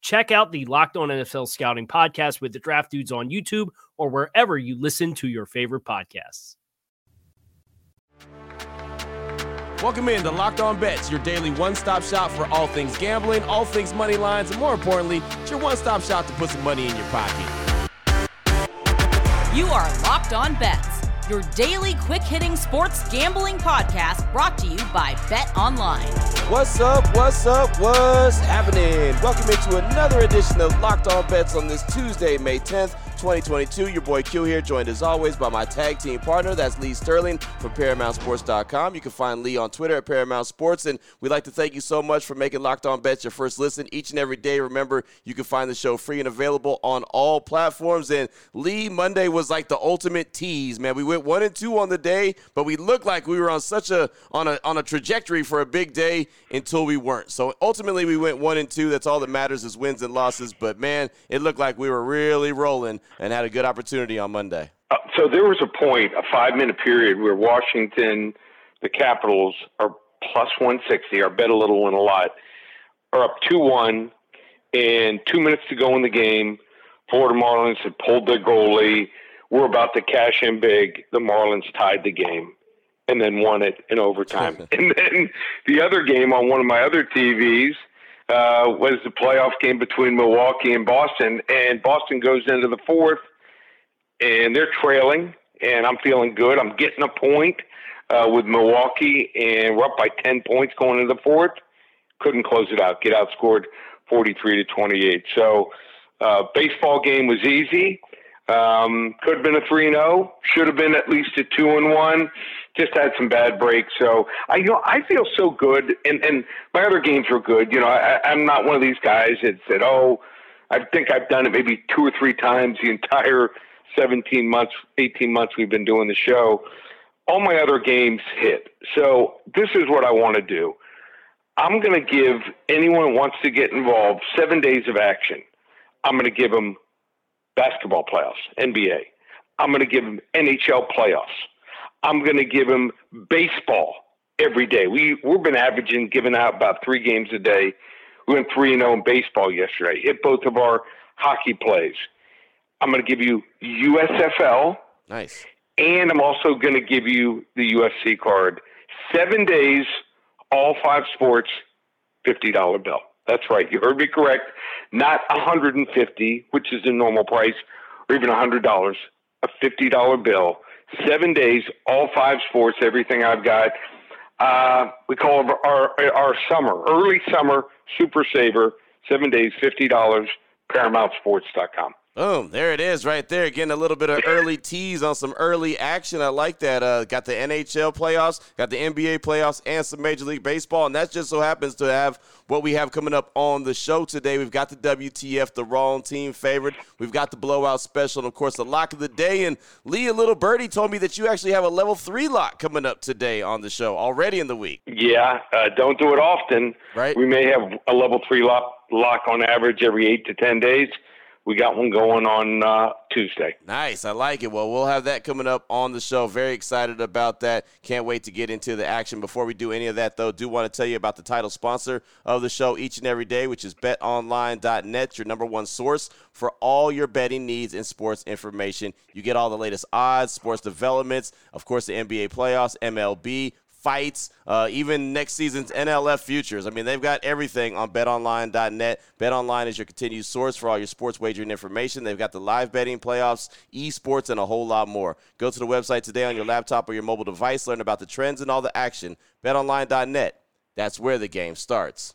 Check out the Locked On NFL Scouting podcast with the draft dudes on YouTube or wherever you listen to your favorite podcasts. Welcome in to Locked On Bets, your daily one stop shop for all things gambling, all things money lines, and more importantly, it's your one stop shop to put some money in your pocket. You are Locked On Bets, your daily quick hitting sports gambling podcast brought to you by Bet Online. What's up? What's up? What's happening? Welcome into another edition of Locked On Bets on this Tuesday, May 10th. 2022. Your boy Q here, joined as always by my tag team partner. That's Lee Sterling from ParamountSports.com. You can find Lee on Twitter at Paramount Sports. And we'd like to thank you so much for making Locked On Bets your first listen each and every day. Remember, you can find the show free and available on all platforms. And Lee, Monday was like the ultimate tease, man. We went one and two on the day, but we looked like we were on such a on a on a trajectory for a big day until we weren't. So ultimately, we went one and two. That's all that matters is wins and losses. But man, it looked like we were really rolling and had a good opportunity on Monday. Uh, so there was a point, a five minute period where Washington, the Capitals, are plus 160, are bet a little and a lot, are up 2 1, and two minutes to go in the game. Florida Marlins had pulled their goalie. We're about to cash in big. The Marlins tied the game and then won it in overtime. and then the other game on one of my other TVs uh, was the playoff game between Milwaukee and Boston, and Boston goes into the fourth, and they're trailing, and I'm feeling good. I'm getting a point uh, with Milwaukee, and we're up by 10 points going into the fourth. Couldn't close it out. Get outscored 43 to 28. So, uh, baseball game was easy. Um, could have been a 3 0. Should have been at least a 2 and 1 just had some bad breaks. So I, you know, I feel so good, and and my other games were good. You know, I, I'm not one of these guys that said, "Oh, I think I've done it maybe two or three times the entire 17 months, 18 months we've been doing the show." All my other games hit. So this is what I want to do. I'm going to give anyone who wants to get involved seven days of action. I'm going to give them basketball playoffs, NBA. I'm going to give them NHL playoffs. I'm going to give him baseball every day. We we've been averaging giving out about three games a day. We went three and zero oh in baseball yesterday. Hit both of our hockey plays. I'm going to give you USFL. Nice. And I'm also going to give you the UFC card. Seven days, all five sports, fifty dollar bill. That's right. You heard me correct. Not 150, which is the normal price, or even $100. A $50 bill seven days, all five sports, everything I've got. Uh, we call it our, our summer, early summer super saver, seven days, $50, ParamountSports.com. Boom, there it is right there. Getting a little bit of early tease on some early action. I like that. Uh, got the NHL playoffs, got the NBA playoffs, and some Major League Baseball. And that just so happens to have what we have coming up on the show today. We've got the WTF, the wrong team favorite. We've got the blowout special, and of course, the lock of the day. And Lee, a little birdie, told me that you actually have a level three lock coming up today on the show already in the week. Yeah, uh, don't do it often. Right. We may have a level three lock, lock on average every eight to 10 days we got one going on uh, Tuesday. Nice. I like it. Well, we'll have that coming up on the show. Very excited about that. Can't wait to get into the action. Before we do any of that, though, do want to tell you about the title sponsor of the show each and every day, which is betonline.net, your number one source for all your betting needs and sports information. You get all the latest odds, sports developments, of course, the NBA playoffs, MLB, fights, uh, even next season's NLF futures. I mean, they've got everything on betonline.net. BetOnline is your continued source for all your sports wagering information. They've got the live betting, playoffs, esports, and a whole lot more. Go to the website today on your laptop or your mobile device. Learn about the trends and all the action. BetOnline.net. That's where the game starts.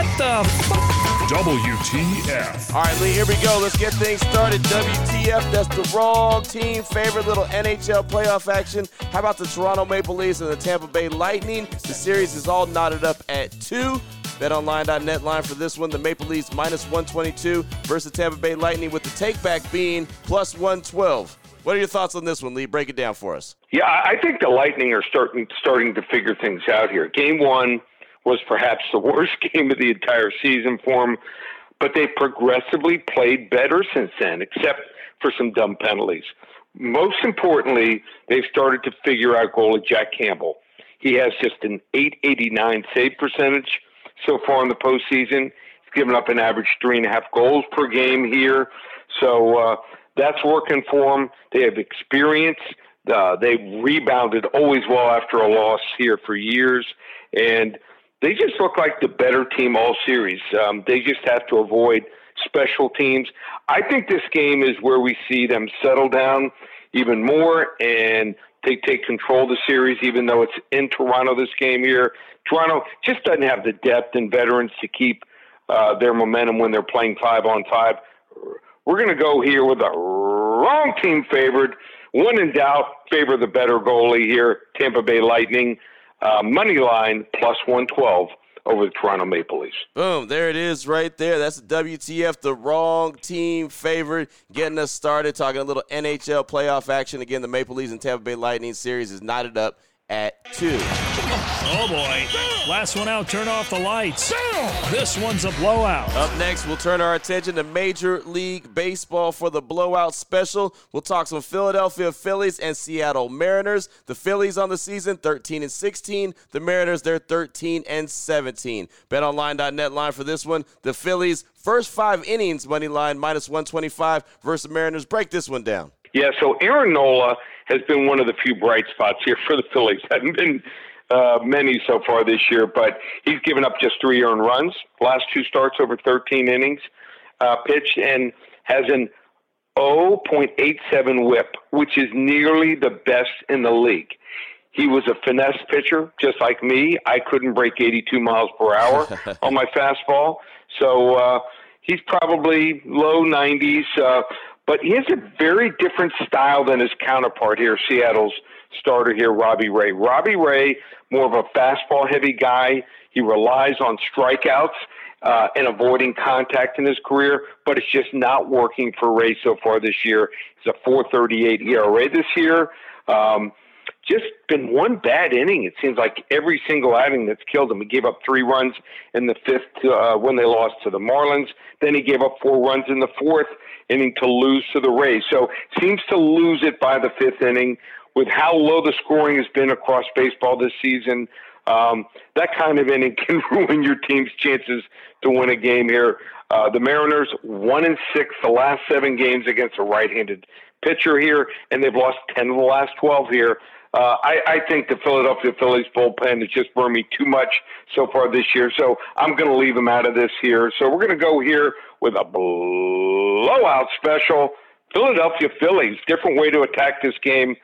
What the WTF. All right, Lee, here we go. Let's get things started. WTF, that's the wrong team. Favorite little NHL playoff action. How about the Toronto Maple Leafs and the Tampa Bay Lightning? The series is all knotted up at two. BetOnline.net line for this one. The Maple Leafs minus 122 versus Tampa Bay Lightning with the takeback being plus 112. What are your thoughts on this one, Lee? Break it down for us. Yeah, I think the Lightning are starting starting to figure things out here. Game one was perhaps the worst game of the entire season for them, but they progressively played better since then, except for some dumb penalties. Most importantly, they've started to figure out goalie Jack Campbell. He has just an 889 save percentage so far in the postseason. He's given up an average three and a half goals per game here. So uh, that's working for them. They have experience. Uh, they've rebounded always well after a loss here for years. And they just look like the better team all series. Um, they just have to avoid special teams. I think this game is where we see them settle down even more and they take control of the series, even though it's in Toronto this game here. Toronto just doesn't have the depth and veterans to keep uh, their momentum when they're playing five on five. We're going to go here with a wrong team favored. One in doubt, favor the better goalie here, Tampa Bay Lightning. Uh, money line plus 112 over the Toronto Maple Leafs. Boom, there it is right there. That's the WTF, the wrong team favorite, getting us started. Talking a little NHL playoff action. Again, the Maple Leafs and Tampa Bay Lightning series is knotted up at two. Oh boy. Last one out, turn off the lights. This one's a blowout. Up next, we'll turn our attention to Major League Baseball for the blowout special. We'll talk some Philadelphia Phillies and Seattle Mariners. The Phillies on the season 13 and 16. The Mariners they're 13 and 17. BetOnline.net line for this one. The Phillies first five innings money line minus 125 versus the Mariners. Break this one down. Yeah, so Aaron Nola has been one of the few bright spots here for the Phillies. Hadn't been uh, many so far this year, but he's given up just three earned runs. Last two starts over 13 innings uh, pitched and has an 0.87 whip, which is nearly the best in the league. He was a finesse pitcher, just like me. I couldn't break 82 miles per hour on my fastball. So uh, he's probably low 90s. Uh, but he has a very different style than his counterpart here, Seattle's starter here, Robbie Ray. Robbie Ray, more of a fastball heavy guy. He relies on strikeouts uh, and avoiding contact in his career, but it's just not working for Ray so far this year. He's a 4.38 ERA this year. Um, just been one bad inning. It seems like every single outing that's killed him. He gave up three runs in the fifth uh, when they lost to the Marlins. Then he gave up four runs in the fourth inning to lose to the Rays. So seems to lose it by the fifth inning. With how low the scoring has been across baseball this season, um, that kind of inning can ruin your team's chances to win a game here. Uh, the Mariners one and six the last seven games against a right-handed pitcher here, and they've lost ten of the last twelve here. Uh, I, I think the Philadelphia Phillies bullpen has just burned me too much so far this year, so I'm going to leave them out of this here. So we're going to go here with a blowout special. Philadelphia Phillies, different way to attack this game.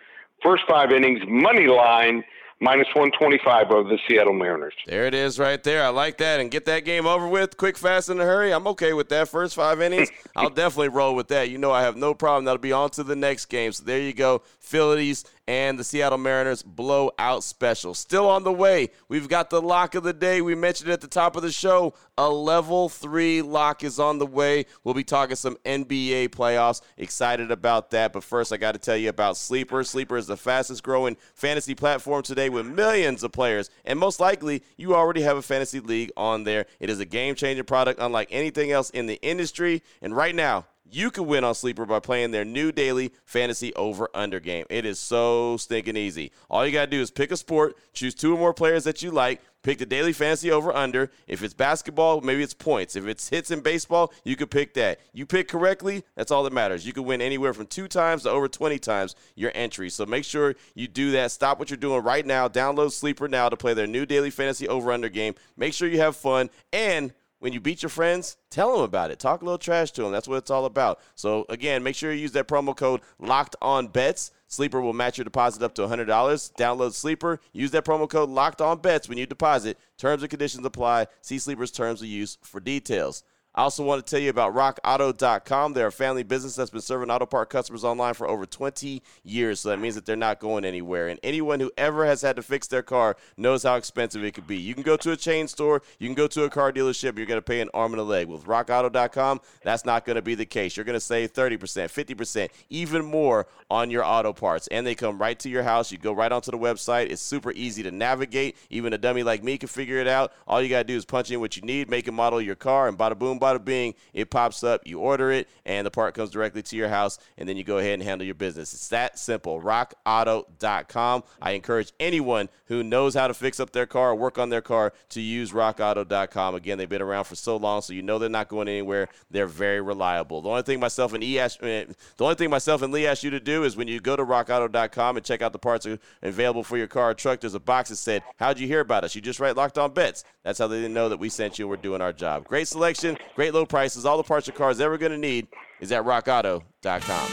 First five innings, money line, minus 125 over the Seattle Mariners. There it is right there. I like that. And get that game over with quick, fast, in a hurry. I'm okay with that. First five innings, I'll definitely roll with that. You know, I have no problem. That'll be on to the next game. So there you go. Phillies and the Seattle Mariners blowout special. Still on the way. We've got the lock of the day. We mentioned it at the top of the show. A level three lock is on the way. We'll be talking some NBA playoffs. Excited about that. But first, I got to tell you about Sleeper. Sleeper is the fastest growing fantasy platform today with millions of players. And most likely, you already have a fantasy league on there. It is a game changing product unlike anything else in the industry. And right now, you can win on Sleeper by playing their new daily fantasy over under game. It is so stinking easy. All you got to do is pick a sport, choose two or more players that you like, pick the daily fantasy over under. If it's basketball, maybe it's points. If it's hits in baseball, you can pick that. You pick correctly, that's all that matters. You can win anywhere from two times to over 20 times your entry. So make sure you do that. Stop what you're doing right now. Download Sleeper now to play their new daily fantasy over under game. Make sure you have fun and when you beat your friends, tell them about it. Talk a little trash to them. That's what it's all about. So again, make sure you use that promo code Locked On Bets. Sleeper will match your deposit up to $100. Download Sleeper. Use that promo code Locked On Bets when you deposit. Terms and conditions apply. See Sleeper's terms of use for details. I also want to tell you about rockauto.com. They're a family business that's been serving auto part customers online for over 20 years. So that means that they're not going anywhere. And anyone who ever has had to fix their car knows how expensive it could be. You can go to a chain store, you can go to a car dealership, you're going to pay an arm and a leg. With rockauto.com, that's not going to be the case. You're going to save 30%, 50%, even more on your auto parts. And they come right to your house. You go right onto the website. It's super easy to navigate. Even a dummy like me can figure it out. All you got to do is punch in what you need, make and model your car, and bada boom, bing, it pops up. You order it, and the part comes directly to your house, and then you go ahead and handle your business. It's that simple. RockAuto.com. I encourage anyone who knows how to fix up their car or work on their car to use RockAuto.com. Again, they've been around for so long, so you know they're not going anywhere. They're very reliable. The only thing myself and E ask, eh, the only thing myself and Lee ask you to do is when you go to RockAuto.com and check out the parts available for your car or truck, there's a box that said, "How'd you hear about us?" You just write "Locked On Bets." That's how they didn't know that we sent you and we're doing our job. Great selection, great low prices, all the parts your car is ever going to need is at rockauto.com.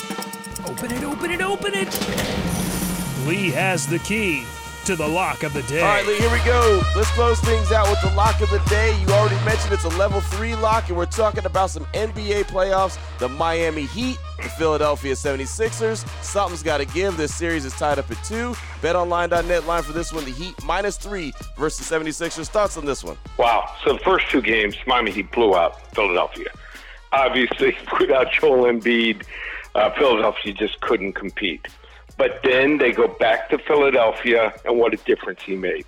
Open it, open it, open it. Lee has the key to the lock of the day. All right, Lee, here we go. Let's close things out with the lock of the day. You already mentioned it's a level three lock, and we're talking about some NBA playoffs. The Miami Heat, the Philadelphia 76ers. Something's got to give. This series is tied up at two. BetOnline.net line for this one, the Heat minus three versus 76ers. Thoughts on this one? Wow. So the first two games, Miami Heat blew out Philadelphia. Obviously, without Joel Embiid, uh, Philadelphia just couldn't compete. But then they go back to Philadelphia, and what a difference he made.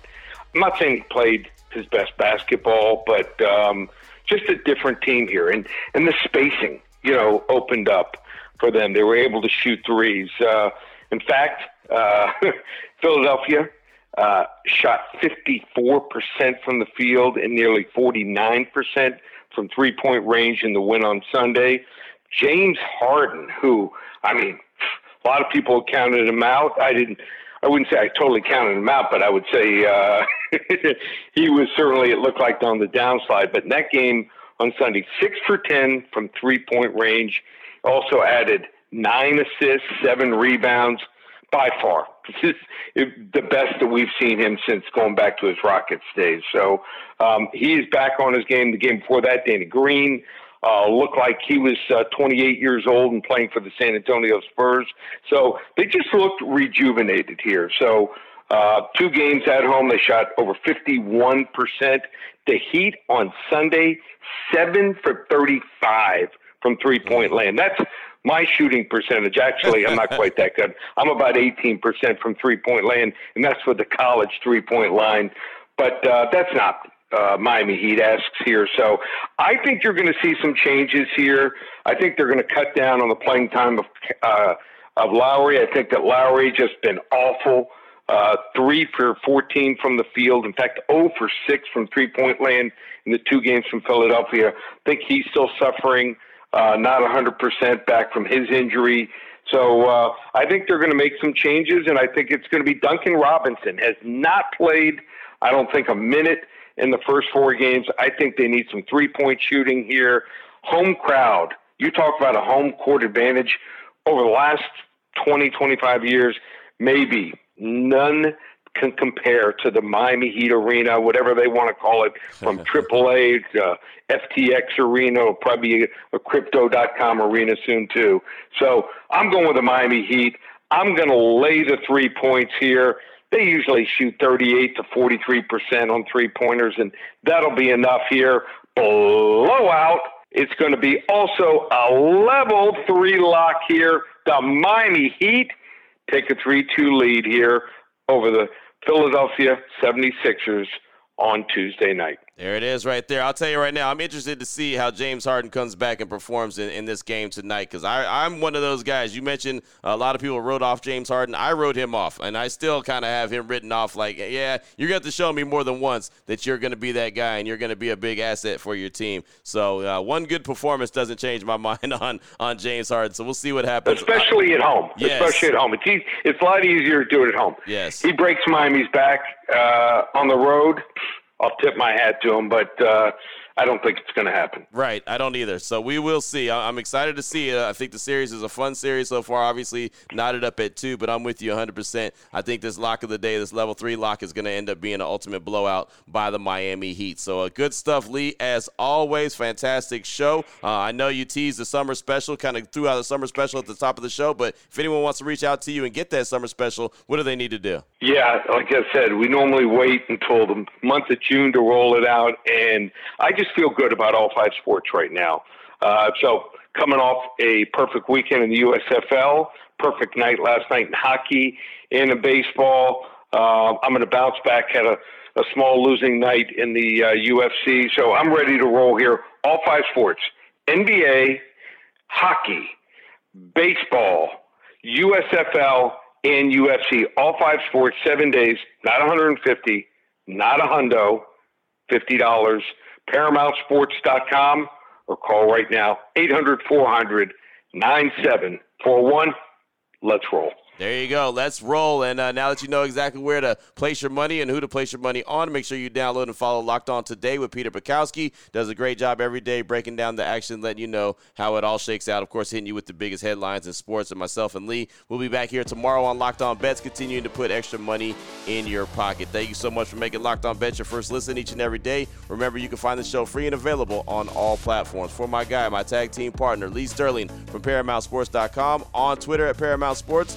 I'm not saying he played his best basketball, but um, just a different team here, and and the spacing, you know, opened up for them. They were able to shoot threes. Uh, in fact, uh, Philadelphia uh, shot 54% from the field and nearly 49% from three point range in the win on Sunday. James Harden, who, I mean, a lot of people counted him out. I didn't. I wouldn't say I totally counted him out, but I would say uh, he was certainly. It looked like on the downslide. But in that game on Sunday, six for ten from three point range. Also added nine assists, seven rebounds. By far, this is the best that we've seen him since going back to his Rockets days. So um, he's back on his game. The game before that, Danny Green uh, looked like he was uh, 28 years old and playing for the San Antonio Spurs. So they just looked rejuvenated here. So uh, two games at home, they shot over 51%. The Heat on Sunday, seven for 35 from three point land. That's my shooting percentage. Actually, I'm not quite that good. I'm about 18% from three point land, and that's for the college three point line. But uh, that's not uh, Miami Heat asks here. So I think you're going to see some changes here. I think they're going to cut down on the playing time of uh, of Lowry. I think that Lowry just been awful. Uh, three for 14 from the field. In fact, 0 for 6 from three point land in the two games from Philadelphia. I think he's still suffering, uh, not 100% back from his injury. So uh, I think they're going to make some changes, and I think it's going to be Duncan Robinson has not played, I don't think, a minute in the first four games. I think they need some three point shooting here. Home crowd. You talk about a home court advantage over the last 20, 25 years, maybe none can compare to the Miami Heat Arena, whatever they want to call it, from AAA to uh, FTX Arena, or probably a, a Crypto.com arena soon too. So I'm going with the Miami Heat. I'm going to lay the three points here. They usually shoot 38 to 43 percent on three pointers, and that'll be enough here. Blowout. It's going to be also a level three lock here. The Miami Heat take a 3 2 lead here over the Philadelphia 76ers on Tuesday night. There it is right there. I'll tell you right now, I'm interested to see how James Harden comes back and performs in, in this game tonight because I'm one of those guys. You mentioned a lot of people wrote off James Harden. I wrote him off, and I still kind of have him written off like, yeah, you're going to have to show me more than once that you're going to be that guy and you're going to be a big asset for your team. So uh, one good performance doesn't change my mind on, on James Harden. So we'll see what happens. Especially at home. Yes. Especially at home. It's, it's a lot easier to do it at home. Yes. He breaks Miami's back uh, on the road. I'll tip my hat to him, but uh, I don't think it's going to happen. Right, I don't either. So we will see. I'm excited to see it. I think the series is a fun series so far. Obviously, knotted up at two, but I'm with you 100%. I think this lock of the day, this level three lock, is going to end up being an ultimate blowout by the Miami Heat. So uh, good stuff, Lee. As always, fantastic show. Uh, I know you teased the summer special, kind of threw out the summer special at the top of the show, but if anyone wants to reach out to you and get that summer special, what do they need to do? Yeah, like I said, we normally wait until the month of June to roll it out, and I just feel good about all five sports right now. Uh, so coming off a perfect weekend in the USFL, perfect night last night in hockey, and in baseball. Uh, I'm going to bounce back. Had a, a small losing night in the uh, UFC, so I'm ready to roll here. All five sports: NBA, hockey, baseball, USFL, and UFC. All five sports, seven days, not 150, not a hundo, fifty dollars ParamountSports.com or call right now 800 400 9741. Let's roll. There you go. Let's roll. And uh, now that you know exactly where to place your money and who to place your money on, make sure you download and follow Locked On Today with Peter Bukowski. Does a great job every day breaking down the action, letting you know how it all shakes out. Of course, hitting you with the biggest headlines in sports. And myself and Lee will be back here tomorrow on Locked On Bets, continuing to put extra money in your pocket. Thank you so much for making Locked On Bets your first listen each and every day. Remember, you can find the show free and available on all platforms. For my guy, my tag team partner, Lee Sterling from ParamountSports.com, on Twitter at Paramount Sports.